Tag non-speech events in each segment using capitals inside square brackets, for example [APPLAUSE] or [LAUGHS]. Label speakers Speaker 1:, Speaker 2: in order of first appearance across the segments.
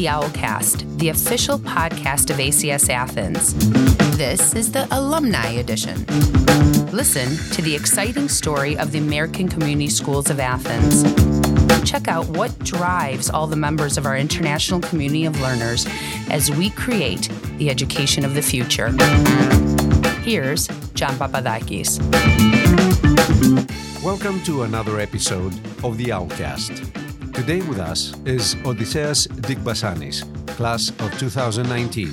Speaker 1: the Owlcast, the official podcast of ACS Athens. This is the Alumni Edition. Listen to the exciting story of the American Community Schools of Athens. Check out what drives all the members of our international community of learners as we create the education of the future. Here's John Papadakis.
Speaker 2: Welcome to another episode of the Owlcast. Today with us is Odysseas Dikbasanis, class of 2019.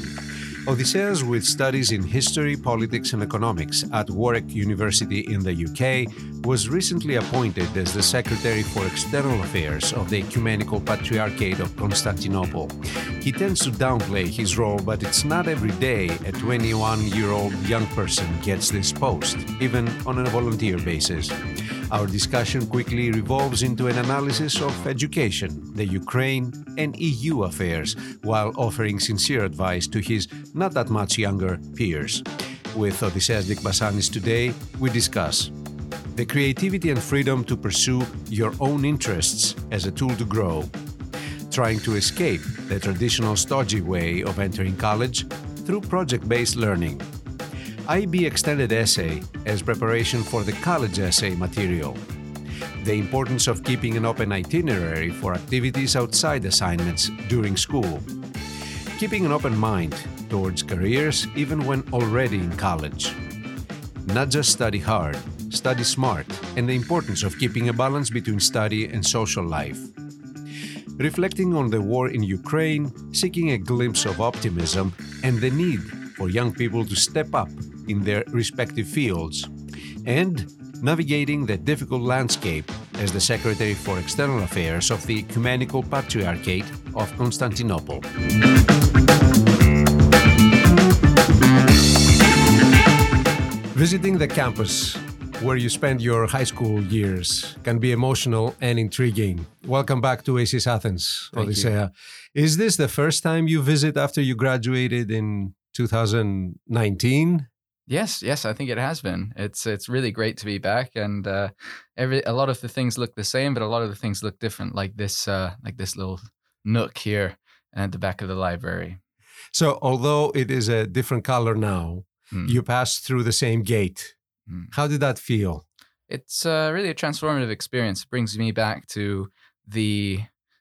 Speaker 2: Odysseas, with studies in history, politics, and economics at Warwick University in the UK, was recently appointed as the Secretary for External Affairs of the Ecumenical Patriarchate of Constantinople. He tends to downplay his role, but it's not every day a 21 year old young person gets this post, even on a volunteer basis. Our discussion quickly revolves into an analysis of education, the Ukraine, and EU affairs, while offering sincere advice to his not that much younger peers. With Odysseas Dikbasanis today, we discuss the creativity and freedom to pursue your own interests as a tool to grow, trying to escape the traditional stodgy way of entering college through project based learning IB Extended Essay as preparation for the college essay material. The importance of keeping an open itinerary for activities outside assignments during school. Keeping an open mind towards careers even when already in college. Not just study hard, study smart, and the importance of keeping a balance between study and social life. Reflecting on the war in Ukraine, seeking a glimpse of optimism, and the need for young people to step up in their respective fields, and navigating the difficult landscape as the Secretary for External Affairs of the Ecumenical Patriarchate of Constantinople. Visiting the campus where you spend your high school years can be emotional and intriguing. Welcome back to ACS Athens,
Speaker 3: Thank
Speaker 2: Odysseas. Is this the first time you visit after you graduated in 2019?
Speaker 3: Yes, yes, I think it has been. It's it's really great to be back, and uh, every a lot of the things look the same, but a lot of the things look different. Like this, uh, like this little nook here at the back of the library.
Speaker 2: So, although it is a different color now,
Speaker 3: Mm.
Speaker 2: you passed through the same gate.
Speaker 3: Mm.
Speaker 2: How did that feel?
Speaker 3: It's uh, really a transformative experience. It brings me back to the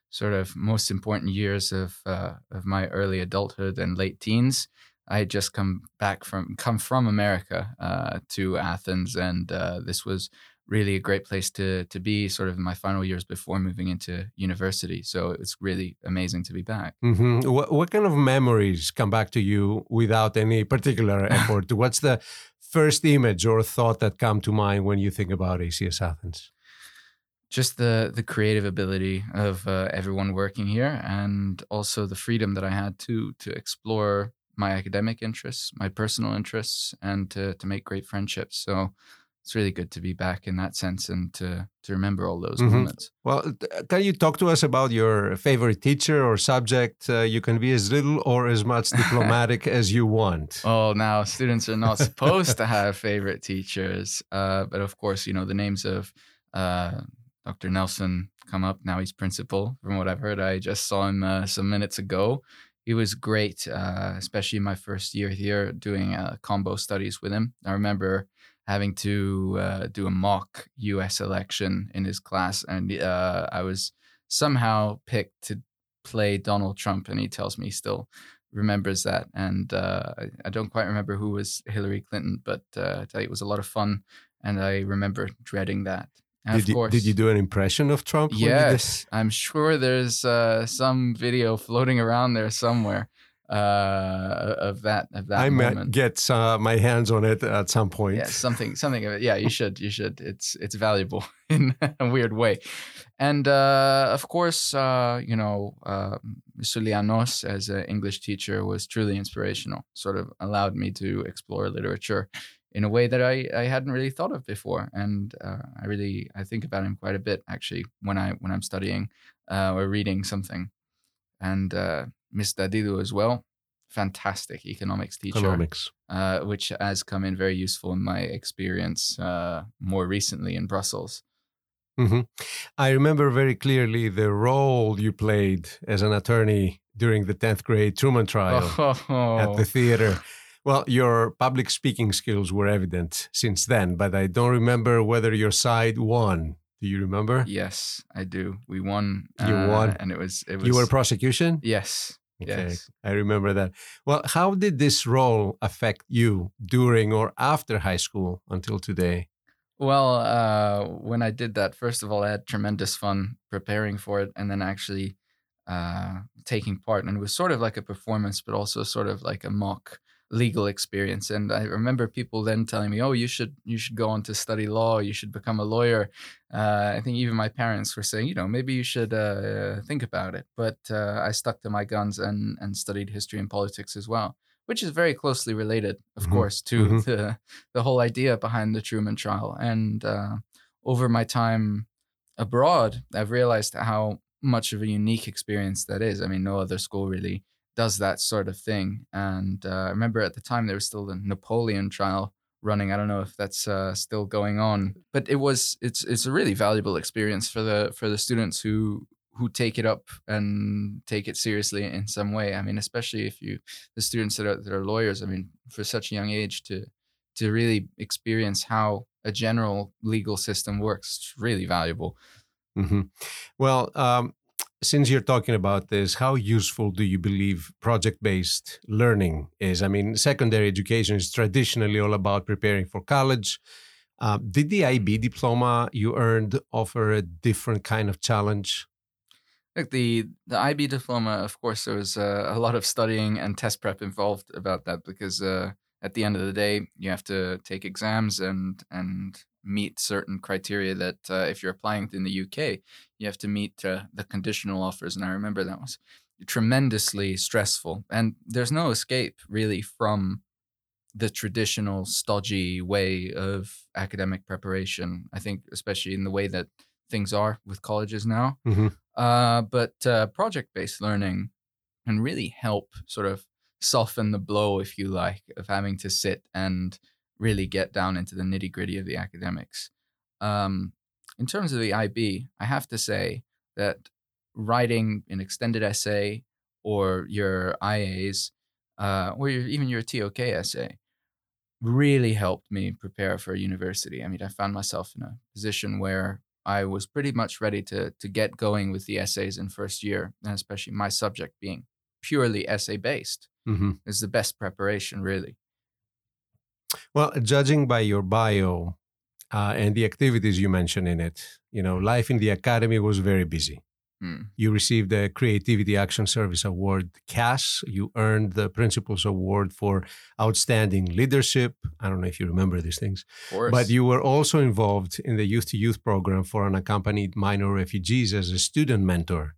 Speaker 3: sort of most important years of uh, of my early adulthood and late teens. I had just come back from come from America uh, to Athens, and uh, this was really a great place to to be. Sort of in my final years before moving into university, so it's really amazing to be back.
Speaker 2: hmm What, what kind of memories come back to you without any particular [LAUGHS] effort? What's the first image or thought that come to mind when you think about ACS Athens?
Speaker 3: just the the creative ability of uh, everyone working here and also the freedom that i had to to explore my academic interests my personal interests and to to make great friendships so it's really good to be back in that sense and to to remember all those
Speaker 2: Mhm.
Speaker 3: moments
Speaker 2: Well, can you talk to us about your favorite teacher or subject? Uh, you can be as little or as much [LAUGHS] diplomatic as you want.
Speaker 3: oh now students are not supposed to have [LAUGHS] favorite teachers uh, but of course you know the names of uh, dr nelson come up now he's principal from what i've heard i just saw him uh, some minutes ago he was great uh, especially my first year here doing uh, combo studies with him. I remember having to uh, do a mock us election in his class and uh, i was somehow picked to play donald trump and he tells me he still remembers that and uh, I, don't quite remember who was hillary clinton but uh, i tell you it was a lot of fun and i remember dreading that and
Speaker 2: Did you,
Speaker 3: course
Speaker 2: did you do an impression of Trump? when you did-
Speaker 3: Yes, I'm sure there's uh, some video floating around there somewhere uh, of that of that
Speaker 2: I might get uh, my hands on it at some point.
Speaker 3: Yeah, something something of it. Yeah, you should you should. It's it's valuable [LAUGHS] in a weird way, and uh, of course, uh, you know, uh, Mr. Lianos as an English teacher was truly inspirational. Sort of allowed me to explore literature in a way that I, I hadn't really thought of before, and uh, I really I think about him quite a bit actually when I when I'm studying uh, or reading something, and uh, Miss Dadidu as well. Fantastic economics teacher
Speaker 2: Economics.
Speaker 3: uh, which has come in very useful in my experience uh, more recently in Brussels.
Speaker 2: hmm I remember very clearly the role you played as an attorney during the 10th grade Truman trial [LAUGHS]
Speaker 3: Oh,
Speaker 2: at the theater. Well, your public speaking skills were evident since then, but I don't remember whether your side won. Do you remember?
Speaker 3: yes, I do. We won. uh,
Speaker 2: You won.
Speaker 3: and it was it was
Speaker 2: You were prosecution?
Speaker 3: yes.
Speaker 2: Okay,
Speaker 3: Yes.
Speaker 2: I remember that. Well, how did this role affect you during or after high school until today?
Speaker 3: Well, uh, when I did that, first of all, I had tremendous fun preparing for it, and then actually uh, taking part. And it was sort of like a performance, but also sort of like a mock legal experience. And I remember people then telling me, "Oh, you should you should go on to study law. You should become a lawyer." Uh, I think even my parents were saying, "You know, maybe you should uh, think about it." But uh, I stuck to my guns and and studied history and politics as well. Which is very closely related, of
Speaker 2: Mhm.
Speaker 3: course, to
Speaker 2: Mhm.
Speaker 3: the the whole idea behind the Truman trial. And uh, over my time abroad, I've realized how much of a unique experience that is. I mean, no other school really does that sort of thing. And uh, I remember at the time there was still the Napoleon trial running. I don't know if that's uh, still going on, but it was. It's it's a really valuable experience for the for the students who who take it up and take it seriously in some way. I mean, especially if you the students that are that are lawyers. I mean, for such a young age to to really experience how a general legal system works, it's really valuable.
Speaker 2: hmm Well, um, since you're talking about this, how useful do you believe project based learning is? I mean, secondary education is traditionally all about preparing for college. Uh, did the IB diploma you earned offer a different kind of challenge?
Speaker 3: Like the the IB diploma, of course, there was uh, a lot of studying and test prep involved about that because uh, at the end of the day, you have to take exams and and meet certain criteria that uh, if you're applying in the UK, you have to meet uh, the conditional offers. And I remember that was tremendously stressful, and there's no escape really from the traditional stodgy way of academic preparation. I think, especially in the way that things are with colleges now.
Speaker 2: Mhm.
Speaker 3: Uh, but uh, project based learning can really help sort of soften the blow, if you like, of having to sit and really get down into the nitty gritty of the academics. Um, in terms of the IB, I have to say that writing an extended essay or your IAs uh, or your, even your TOK essay really helped me prepare for university. I mean, I found myself in a position where I was pretty much ready to to get going with the essays in first year, and especially my subject being purely essay based
Speaker 2: hmm
Speaker 3: is the best preparation, really.
Speaker 2: Well, judging by your bio uh, and the activities you mentioned in it, you know, life in the academy was very busy.
Speaker 3: Hmm.
Speaker 2: You received the Creativity Action Service Award, CAS. You earned the Principals Award for Outstanding Leadership. I don't know if you remember these things.
Speaker 3: Of course.
Speaker 2: But you were also involved in the Youth to Youth program for unaccompanied minor refugees as a student mentor.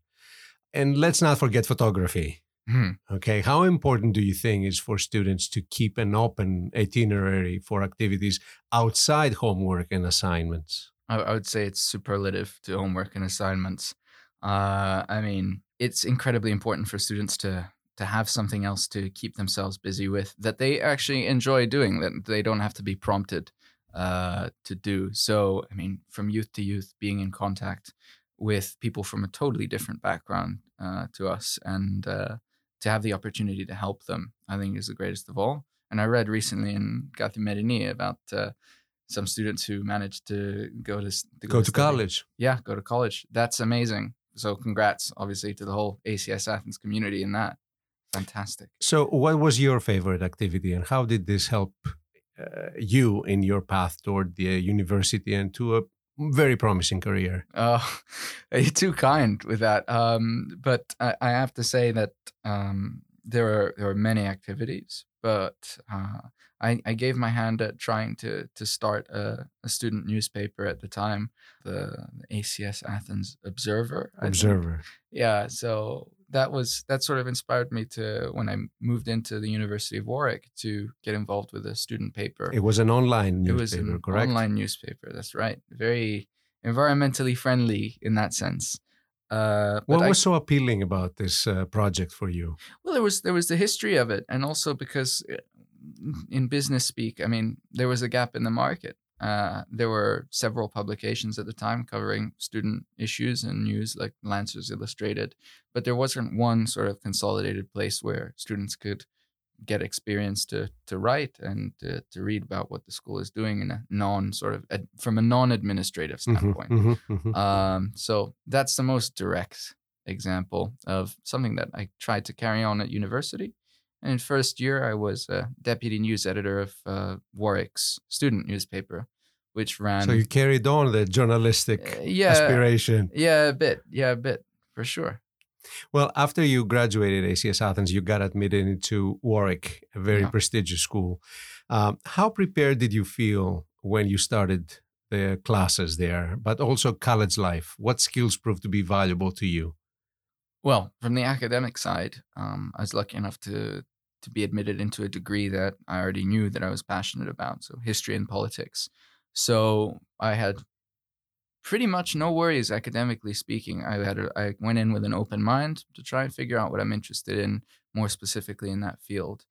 Speaker 2: And let's not forget photography.
Speaker 3: Hmm.
Speaker 2: Okay. How important do you think is for students to keep an open itinerary for activities outside homework and assignments?
Speaker 3: I, I would say it's superlative to homework and assignments. Uh, I mean, it's incredibly important for students to to have something else to keep themselves busy with that they actually enjoy doing that they don't have to be prompted uh, to do. So, I mean, from youth to youth, being in contact with people from a totally different background uh, to us and uh, to have the opportunity to help them, I think is the greatest of all. And I read recently in Kathimerini about uh, some students who managed to go to, to
Speaker 2: Go to
Speaker 3: study.
Speaker 2: college.
Speaker 3: Yeah, go to college. That's amazing. So congrats, obviously, to the whole ACS Athens community in that. Fantastic.
Speaker 2: So, what was your favorite activity and how did this help uh, you in your path toward the university and to a very promising career?
Speaker 3: Oh, [LAUGHS] you're too kind with that. Um, but I, I have to say that um, there are there are many activities, but uh, I, I gave my hand at trying to to start a, a student newspaper at the time, the, ACS Athens Observer. I think.
Speaker 2: Observer.
Speaker 3: Yeah, so that was that sort of inspired me to when I moved into the University of Warwick to get involved with a student paper.
Speaker 2: It was an online newspaper,
Speaker 3: It was an
Speaker 2: correct?
Speaker 3: online newspaper. That's right. Very environmentally friendly in that sense. Uh,
Speaker 2: What
Speaker 3: I-
Speaker 2: was so appealing about this uh, project for you?
Speaker 3: well, there was there was the history of it, and also because uh, in business speak, I mean, there was a gap in the market. Uh, there were several publications at the time covering student issues and news, like Lancers Illustrated, but there wasn't one sort of consolidated place where students could get experience to to write and to, to read about what the school is doing in a non sort of ad, from a non administrative
Speaker 2: Mm-hmm,
Speaker 3: standpoint.
Speaker 2: mhm, mhm.
Speaker 3: Um, so that's the most direct example of something that I tried to carry on at university. And in first year, I was a deputy news editor of uh, Warwick's student newspaper, which ran.
Speaker 2: so you carried on the journalistic
Speaker 3: Uh, yeah,
Speaker 2: aspiration.
Speaker 3: yeah, a bit, yeah, a bit for sure.
Speaker 2: Well, after you graduated ACS Athens, you got admitted into Warwick, a very
Speaker 3: Yeah.
Speaker 2: prestigious school. Um, how prepared did you feel when you started the classes there, but also college life? What skills proved to be valuable to you?
Speaker 3: Well, from the academic side, um, I was lucky enough to to be admitted into a degree that I already knew that I was passionate about, so history and politics. So I had pretty much no worries academically speaking. I had a, I went in with an open mind to try and figure out what I'm interested in more specifically in that field.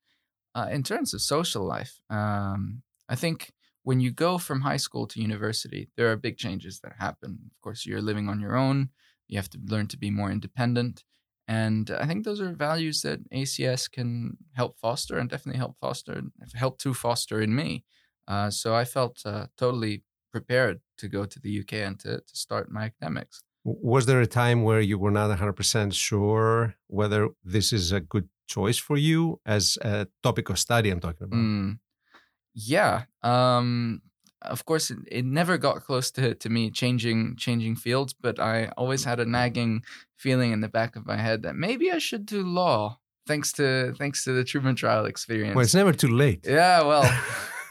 Speaker 3: Uh, in terms of social life, um, I think when you go from high school to university, there are big changes that happen. Of course, you're living on your own. You have to learn to be more independent. And I think those are values that ACS can help foster and definitely help foster, help to foster in me. Uh, so I felt uh, totally prepared to go to the UK and to, to start my academics.
Speaker 2: Was there a time where you were not 100% sure whether this is a good choice for you as a topic of study I'm talking about?
Speaker 3: Mm, yeah. Um, of course, it, it never got close to, to me changing changing fields, but I always had a nagging feeling in the back of my head that maybe I should do law. Thanks to thanks to the Truman trial experience.
Speaker 2: Well, it's never too late.
Speaker 3: yeah, well,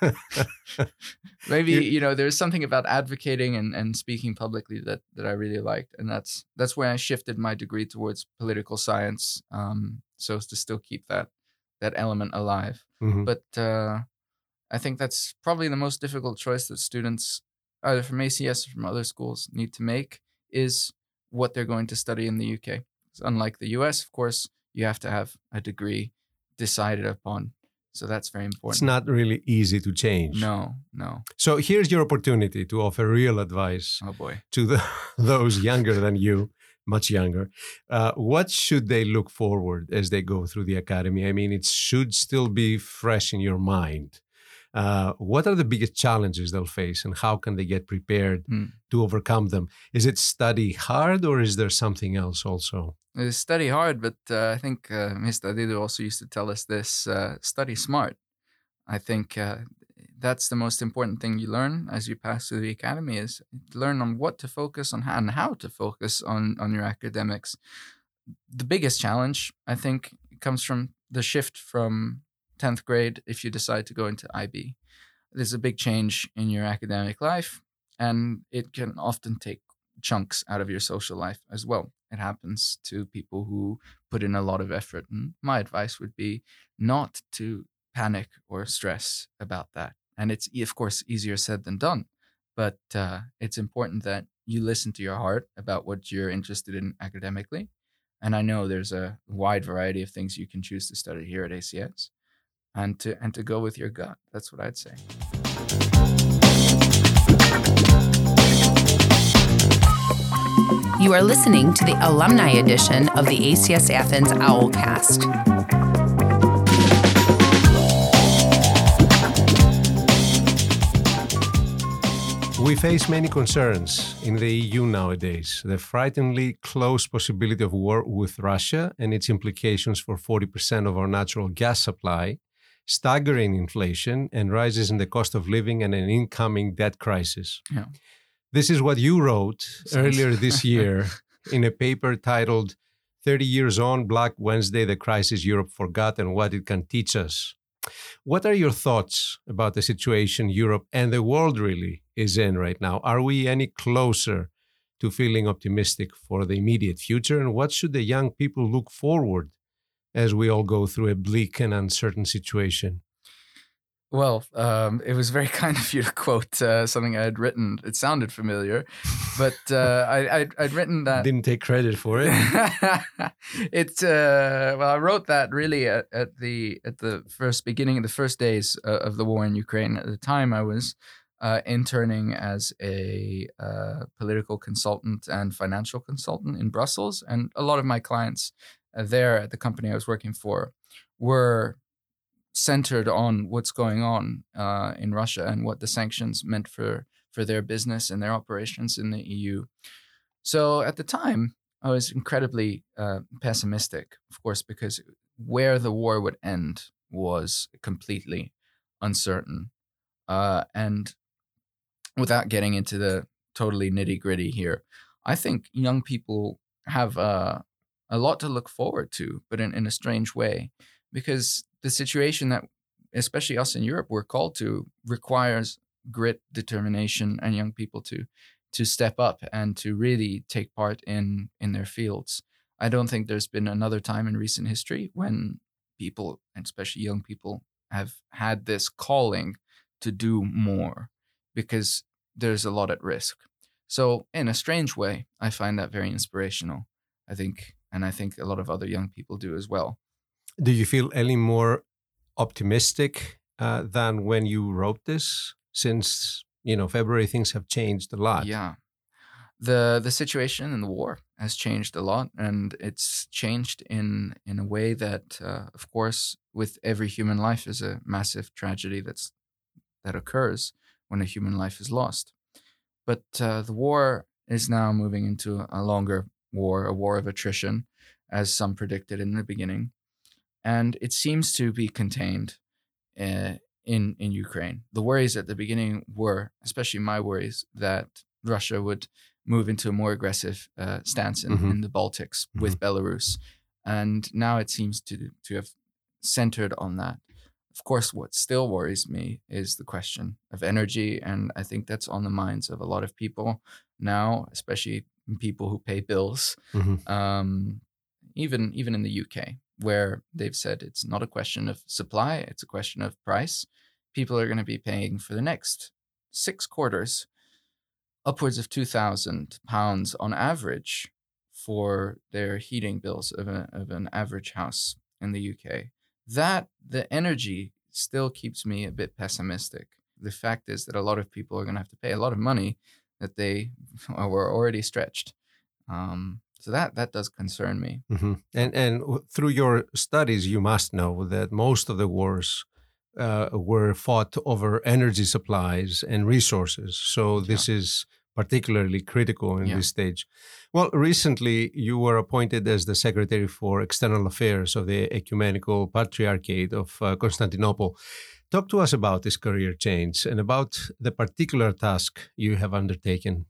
Speaker 3: [LAUGHS] maybe
Speaker 2: You-
Speaker 3: you know there's something about advocating and, and speaking publicly that that I really liked, and that's that's where I shifted my degree towards political science, um, so as to still keep that that element alive.
Speaker 2: Mhm.
Speaker 3: But uh, I think that's probably the most difficult choice that students, either from ACS or from other schools, need to make is what they're going to study in the UK. unlike the US, of course, you have to have a degree decided upon. So that's very important.
Speaker 2: It's not really easy to change.
Speaker 3: No, no.
Speaker 2: So here's your opportunity to offer real advice
Speaker 3: Oh boy.
Speaker 2: to the, [LAUGHS] those younger than you, much younger. Uh, what should they look forward as they go through the academy? I mean, it should still be fresh in your mind. Uh, what are the biggest challenges they'll face, and how can they get prepared
Speaker 3: Hmm.
Speaker 2: to overcome them? Is it study hard, or is there something else also?
Speaker 3: Uh, study hard, but uh, I think uh, Mr. Adido also used to tell us this uh, study smart. I think uh, that's the most important thing you learn as you pass through the academy is learn on what to focus on and how to focus on, on your academics. The biggest challenge, I think, comes from the shift from 10th grade if you decide to go into IB. There's a big change in your academic life, and it can often take chunks out of your social life as well. It happens to people who put in a lot of effort. And my advice would be not to panic or stress about that. And it's, of course, easier said than done. But uh, it's important that you listen to your heart about what you're interested in academically. And I know there's a wide variety of things you can choose to study here at ACS. And to, and to go with your gut. That's what I'd say.
Speaker 1: You are listening to the alumni edition of the ACS Athens Owlcast.
Speaker 2: We face many concerns in the EU nowadays. The frighteningly close possibility of war with Russia and its implications for 40% of our natural gas supply, staggering inflation, and rises in the cost of living and an incoming debt crisis.
Speaker 3: Yeah.
Speaker 2: This is what you wrote
Speaker 3: Sounds-
Speaker 2: earlier this [LAUGHS] year in a paper titled 30 Years On Black Wednesday The Crisis Europe Forgot and What It Can Teach Us. What are your thoughts about the situation Europe and the world really is in right now? Are we any closer to feeling optimistic for the immediate future? And what should the young people look forward as we all go through a bleak and uncertain situation?
Speaker 3: Well, um, it was very [LAUGHS] kind of you to quote uh, something I had written. It sounded familiar, but uh, [LAUGHS] I, I'd, I'd written that.
Speaker 2: Didn't take credit for it. [LAUGHS]
Speaker 3: it's uh, well, I wrote that really at, at the at the first beginning of the first days uh, of the war in Ukraine. At the time, I was uh, interning as a uh, political consultant and financial consultant in Brussels. And a lot of my clients there at the company I was working for were centered on what's going on uh, in Russia and what the sanctions meant for for their business and their operations in the EU. So at the time, I was incredibly uh, pessimistic, of course, because where the war would end was completely uncertain. Uh, and without getting into the totally nitty gritty here, I think young people have uh, a lot to look forward to, but in, in a strange way, because the situation that, especially us in Europe, we're called to requires grit, determination, and young people to to step up and to really take part in in their fields. I don't think there's been another time in recent history when people, especially young people, have had this calling to do more because there's a lot at risk. So, in a strange way, I find that very inspirational. I think, and I think a lot of other young people do as well.
Speaker 2: Do you feel any more optimistic uh, than when you wrote this? Since you know February, things have changed a lot.
Speaker 3: Yeah, the the situation in the war has changed a lot, and it's changed in in a way that, uh, of course, with every human life is a massive tragedy that's that occurs when a human life is lost. But uh, the war is now moving into a longer war, a war of attrition, as some predicted in the beginning, and it seems to be contained uh, in in Ukraine. The worries at the beginning were, especially my worries, that Russia would move into a more aggressive uh, stance in, mm-hmm. in, the Baltics mm-hmm. with Belarus, and now it seems to to have centered on that. Of course, what still worries me is the question of energy, and I think that's on the minds of a lot of people now, especially people who pay bills. Mm-hmm. Um, even even in the UK, where they've said it's not a question of supply, it's a question of price. People are going to be paying for the next six quarters upwards of two thousand pounds on average for their heating bills of, a, of an average house in the UK that the energy still keeps me a bit pessimistic. The fact is that a lot of people are going to have to pay a lot of money that they [LAUGHS] were already stretched. Um, so that that does concern me.
Speaker 2: Mm-hmm. And and through your studies, you must know that most of the wars uh, were fought over energy supplies and resources. So this yeah. is particularly critical in yeah. this stage. Well, recently you were appointed as the Secretary for External Affairs of the Ecumenical Patriarchate of uh, Constantinople. Talk to us about this career change and about the particular task you have undertaken.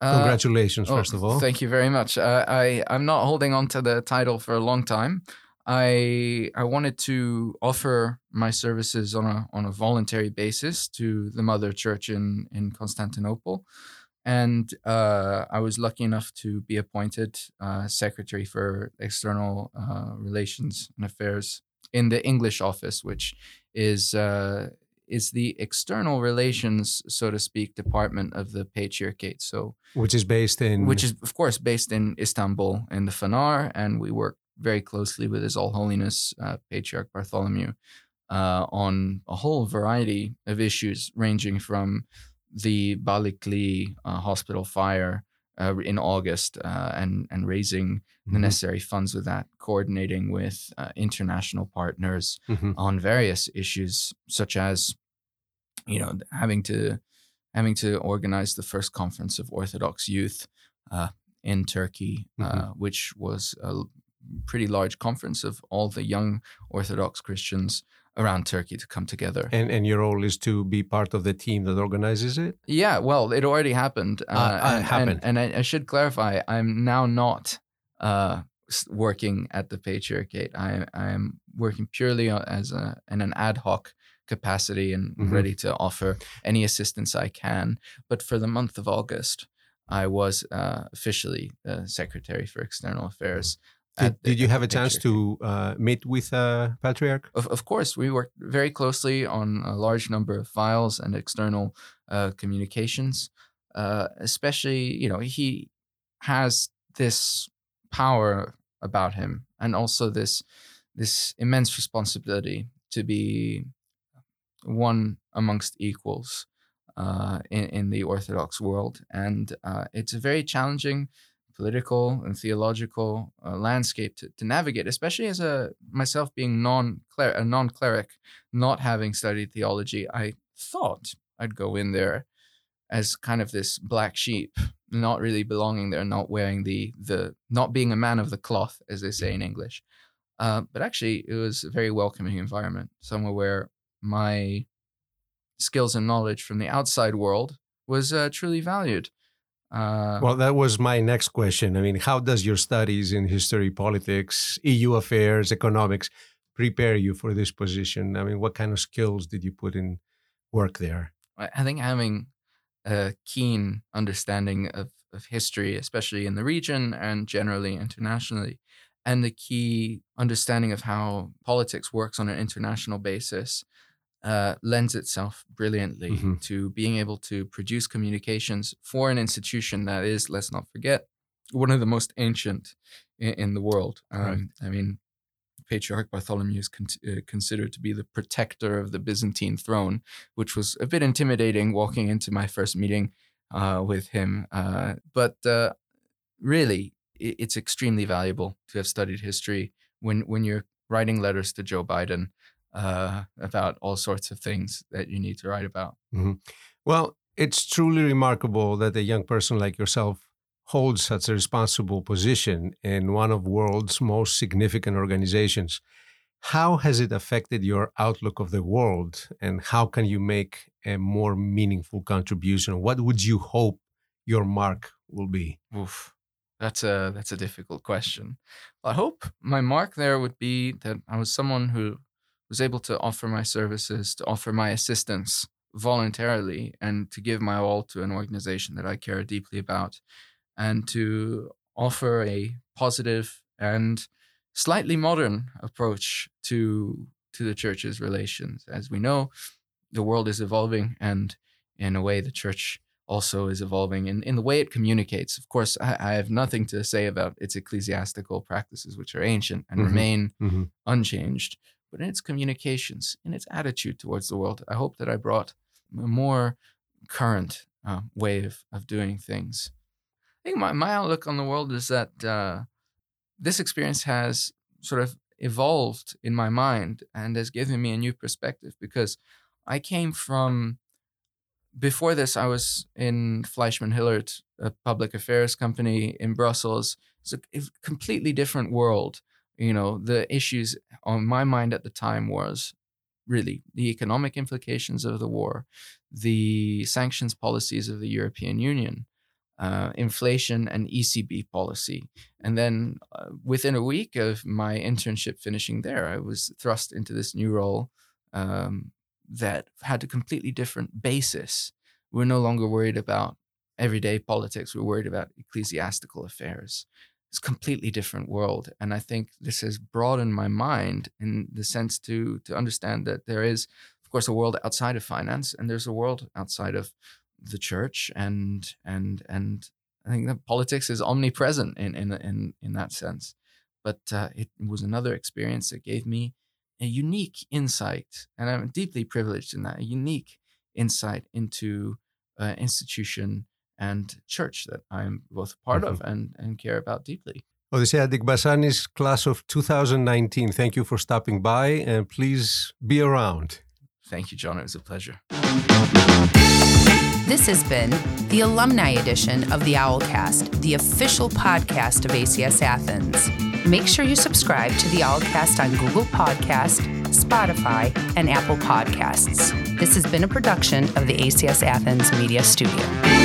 Speaker 2: Uh, Congratulations, uh, oh, first of all.
Speaker 3: Thank you very much. Uh, I I'm not holding on to the title for a long time. I I wanted to offer my services on a on a voluntary basis to the Mother Church in in Constantinople and uh, I was lucky enough to be appointed uh, secretary for external uh, relations and affairs in the English office, which is uh, is the external relations, so to speak, department of the patriarchate. So,
Speaker 2: which is based in,
Speaker 3: which is of course based in Istanbul in the Fanar, and we work very closely with His All Holiness uh, Patriarch Bartholomew uh, on a whole variety of issues, ranging from the Balıklı uh, hospital fire uh, in August uh, and and raising mm-hmm. the necessary funds with that, coordinating with uh, international partners mm-hmm. on various issues such as, you know, having to having to organize the first conference of Orthodox youth uh, in Turkey, uh, mm-hmm. which was a pretty large conference of all the young Orthodox Christians around Turkey to come together.
Speaker 2: And and your role is to be part of the team that organizes it.
Speaker 3: Yeah, well, it already happened.
Speaker 2: Uh, uh, and, happened.
Speaker 3: And, and I, I, should clarify, I'm now not uh, working at the Patriarchate. I I'm working purely as a in an ad hoc capacity and mm-hmm. ready to offer any assistance I can. But for the month of August. I was uh, officially the Secretary for External Affairs.
Speaker 2: Did, the, did you have a chance to uh, meet with uh, Patriarch?
Speaker 3: Of, of course, we worked very closely on a large number of files and external uh, communications. Uh, especially, you know, he has this power about him, and also this this immense responsibility to be one amongst equals. uh, in, in the Orthodox world. And uh, it's a very challenging political and theological uh, landscape to, to navigate, especially as a myself being non a non cleric, not having studied theology. I thought I'd go in there as kind of this black sheep, not really belonging there, not wearing the the not being a man of the cloth, as they say in English. Uh, but actually, it was a very welcoming environment, somewhere where my skills and knowledge from the outside world was uh, truly valued.
Speaker 2: Uh, well, that was my next question. I mean, how does your studies in history, politics, EU affairs, economics prepare you for this position? I mean, what kind of skills did you put in work there?
Speaker 3: I think having a keen understanding of, of history, especially in the region and generally internationally, and the key understanding of how politics works on an international basis uh, lends itself brilliantly mm-hmm. to being able to produce communications for an institution that is, let's not forget, one of the most ancient in, in the world. Um, right. I mean, Patriarch Bartholomew is con- uh, considered to be the protector of the Byzantine throne, which was a bit intimidating walking into my first meeting uh, with him. Uh, but uh, really, it, it's extremely valuable to have studied history when when you're writing letters to Joe Biden uh, about all sorts of things that you need to write about.
Speaker 2: Mm-hmm. Well, it's truly remarkable that a young person like yourself holds such a responsible position in one of world's most significant organizations. How has it affected your outlook of the world, and how can you make a more meaningful contribution? What would you hope your mark will be?
Speaker 3: Oof, that's a that's a difficult question. I hope my mark there would be that I was someone who was able to offer my services, to offer my assistance voluntarily, and to give my all to an organization that I care deeply about, and to offer a positive and slightly modern approach to to the church's relations. As we know, the world is evolving, and in a way, the church also is evolving in, in the way it communicates. Of course, I, I have nothing to say about its ecclesiastical practices, which are ancient and mm-hmm. remain mm-hmm. unchanged but in its communications, in its attitude towards the world. I hope that I brought a more current uh, way of, of doing things. I think my, my outlook on the world is that uh, this experience has sort of evolved in my mind and has given me a new perspective because I came from before this, I was in Fleishman Hillard, a public affairs company in Brussels. It's a completely different world you know the issues on my mind at the time was really the economic implications of the war the sanctions policies of the european union uh, inflation and ecb policy. And then uh, within a week of my internship finishing there i was thrust into this new role um, that had a completely different basis. We're no longer worried about everyday politics. We're worried about ecclesiastical affairs it's completely different world and i think this has broadened my mind in the sense to to understand that there is of course a world outside of finance and there's a world outside of the church and and and i think that politics is omnipresent in in in, in that sense. But uh, it was another experience that gave me a unique insight and i'm deeply privileged in that a unique insight into an institution and church that I'm both part mm-hmm. of and, and care about deeply.
Speaker 2: Odysseas Dikbasanis, class of 2019, thank you for stopping by and please be around.
Speaker 3: Thank you, John. It was a pleasure.
Speaker 1: This has been the alumni edition of the Owlcast, the official podcast of ACS Athens. Make sure you subscribe to the Owlcast on Google Podcast, Spotify, and Apple Podcasts. This has been a production of the ACS Athens Media Studio.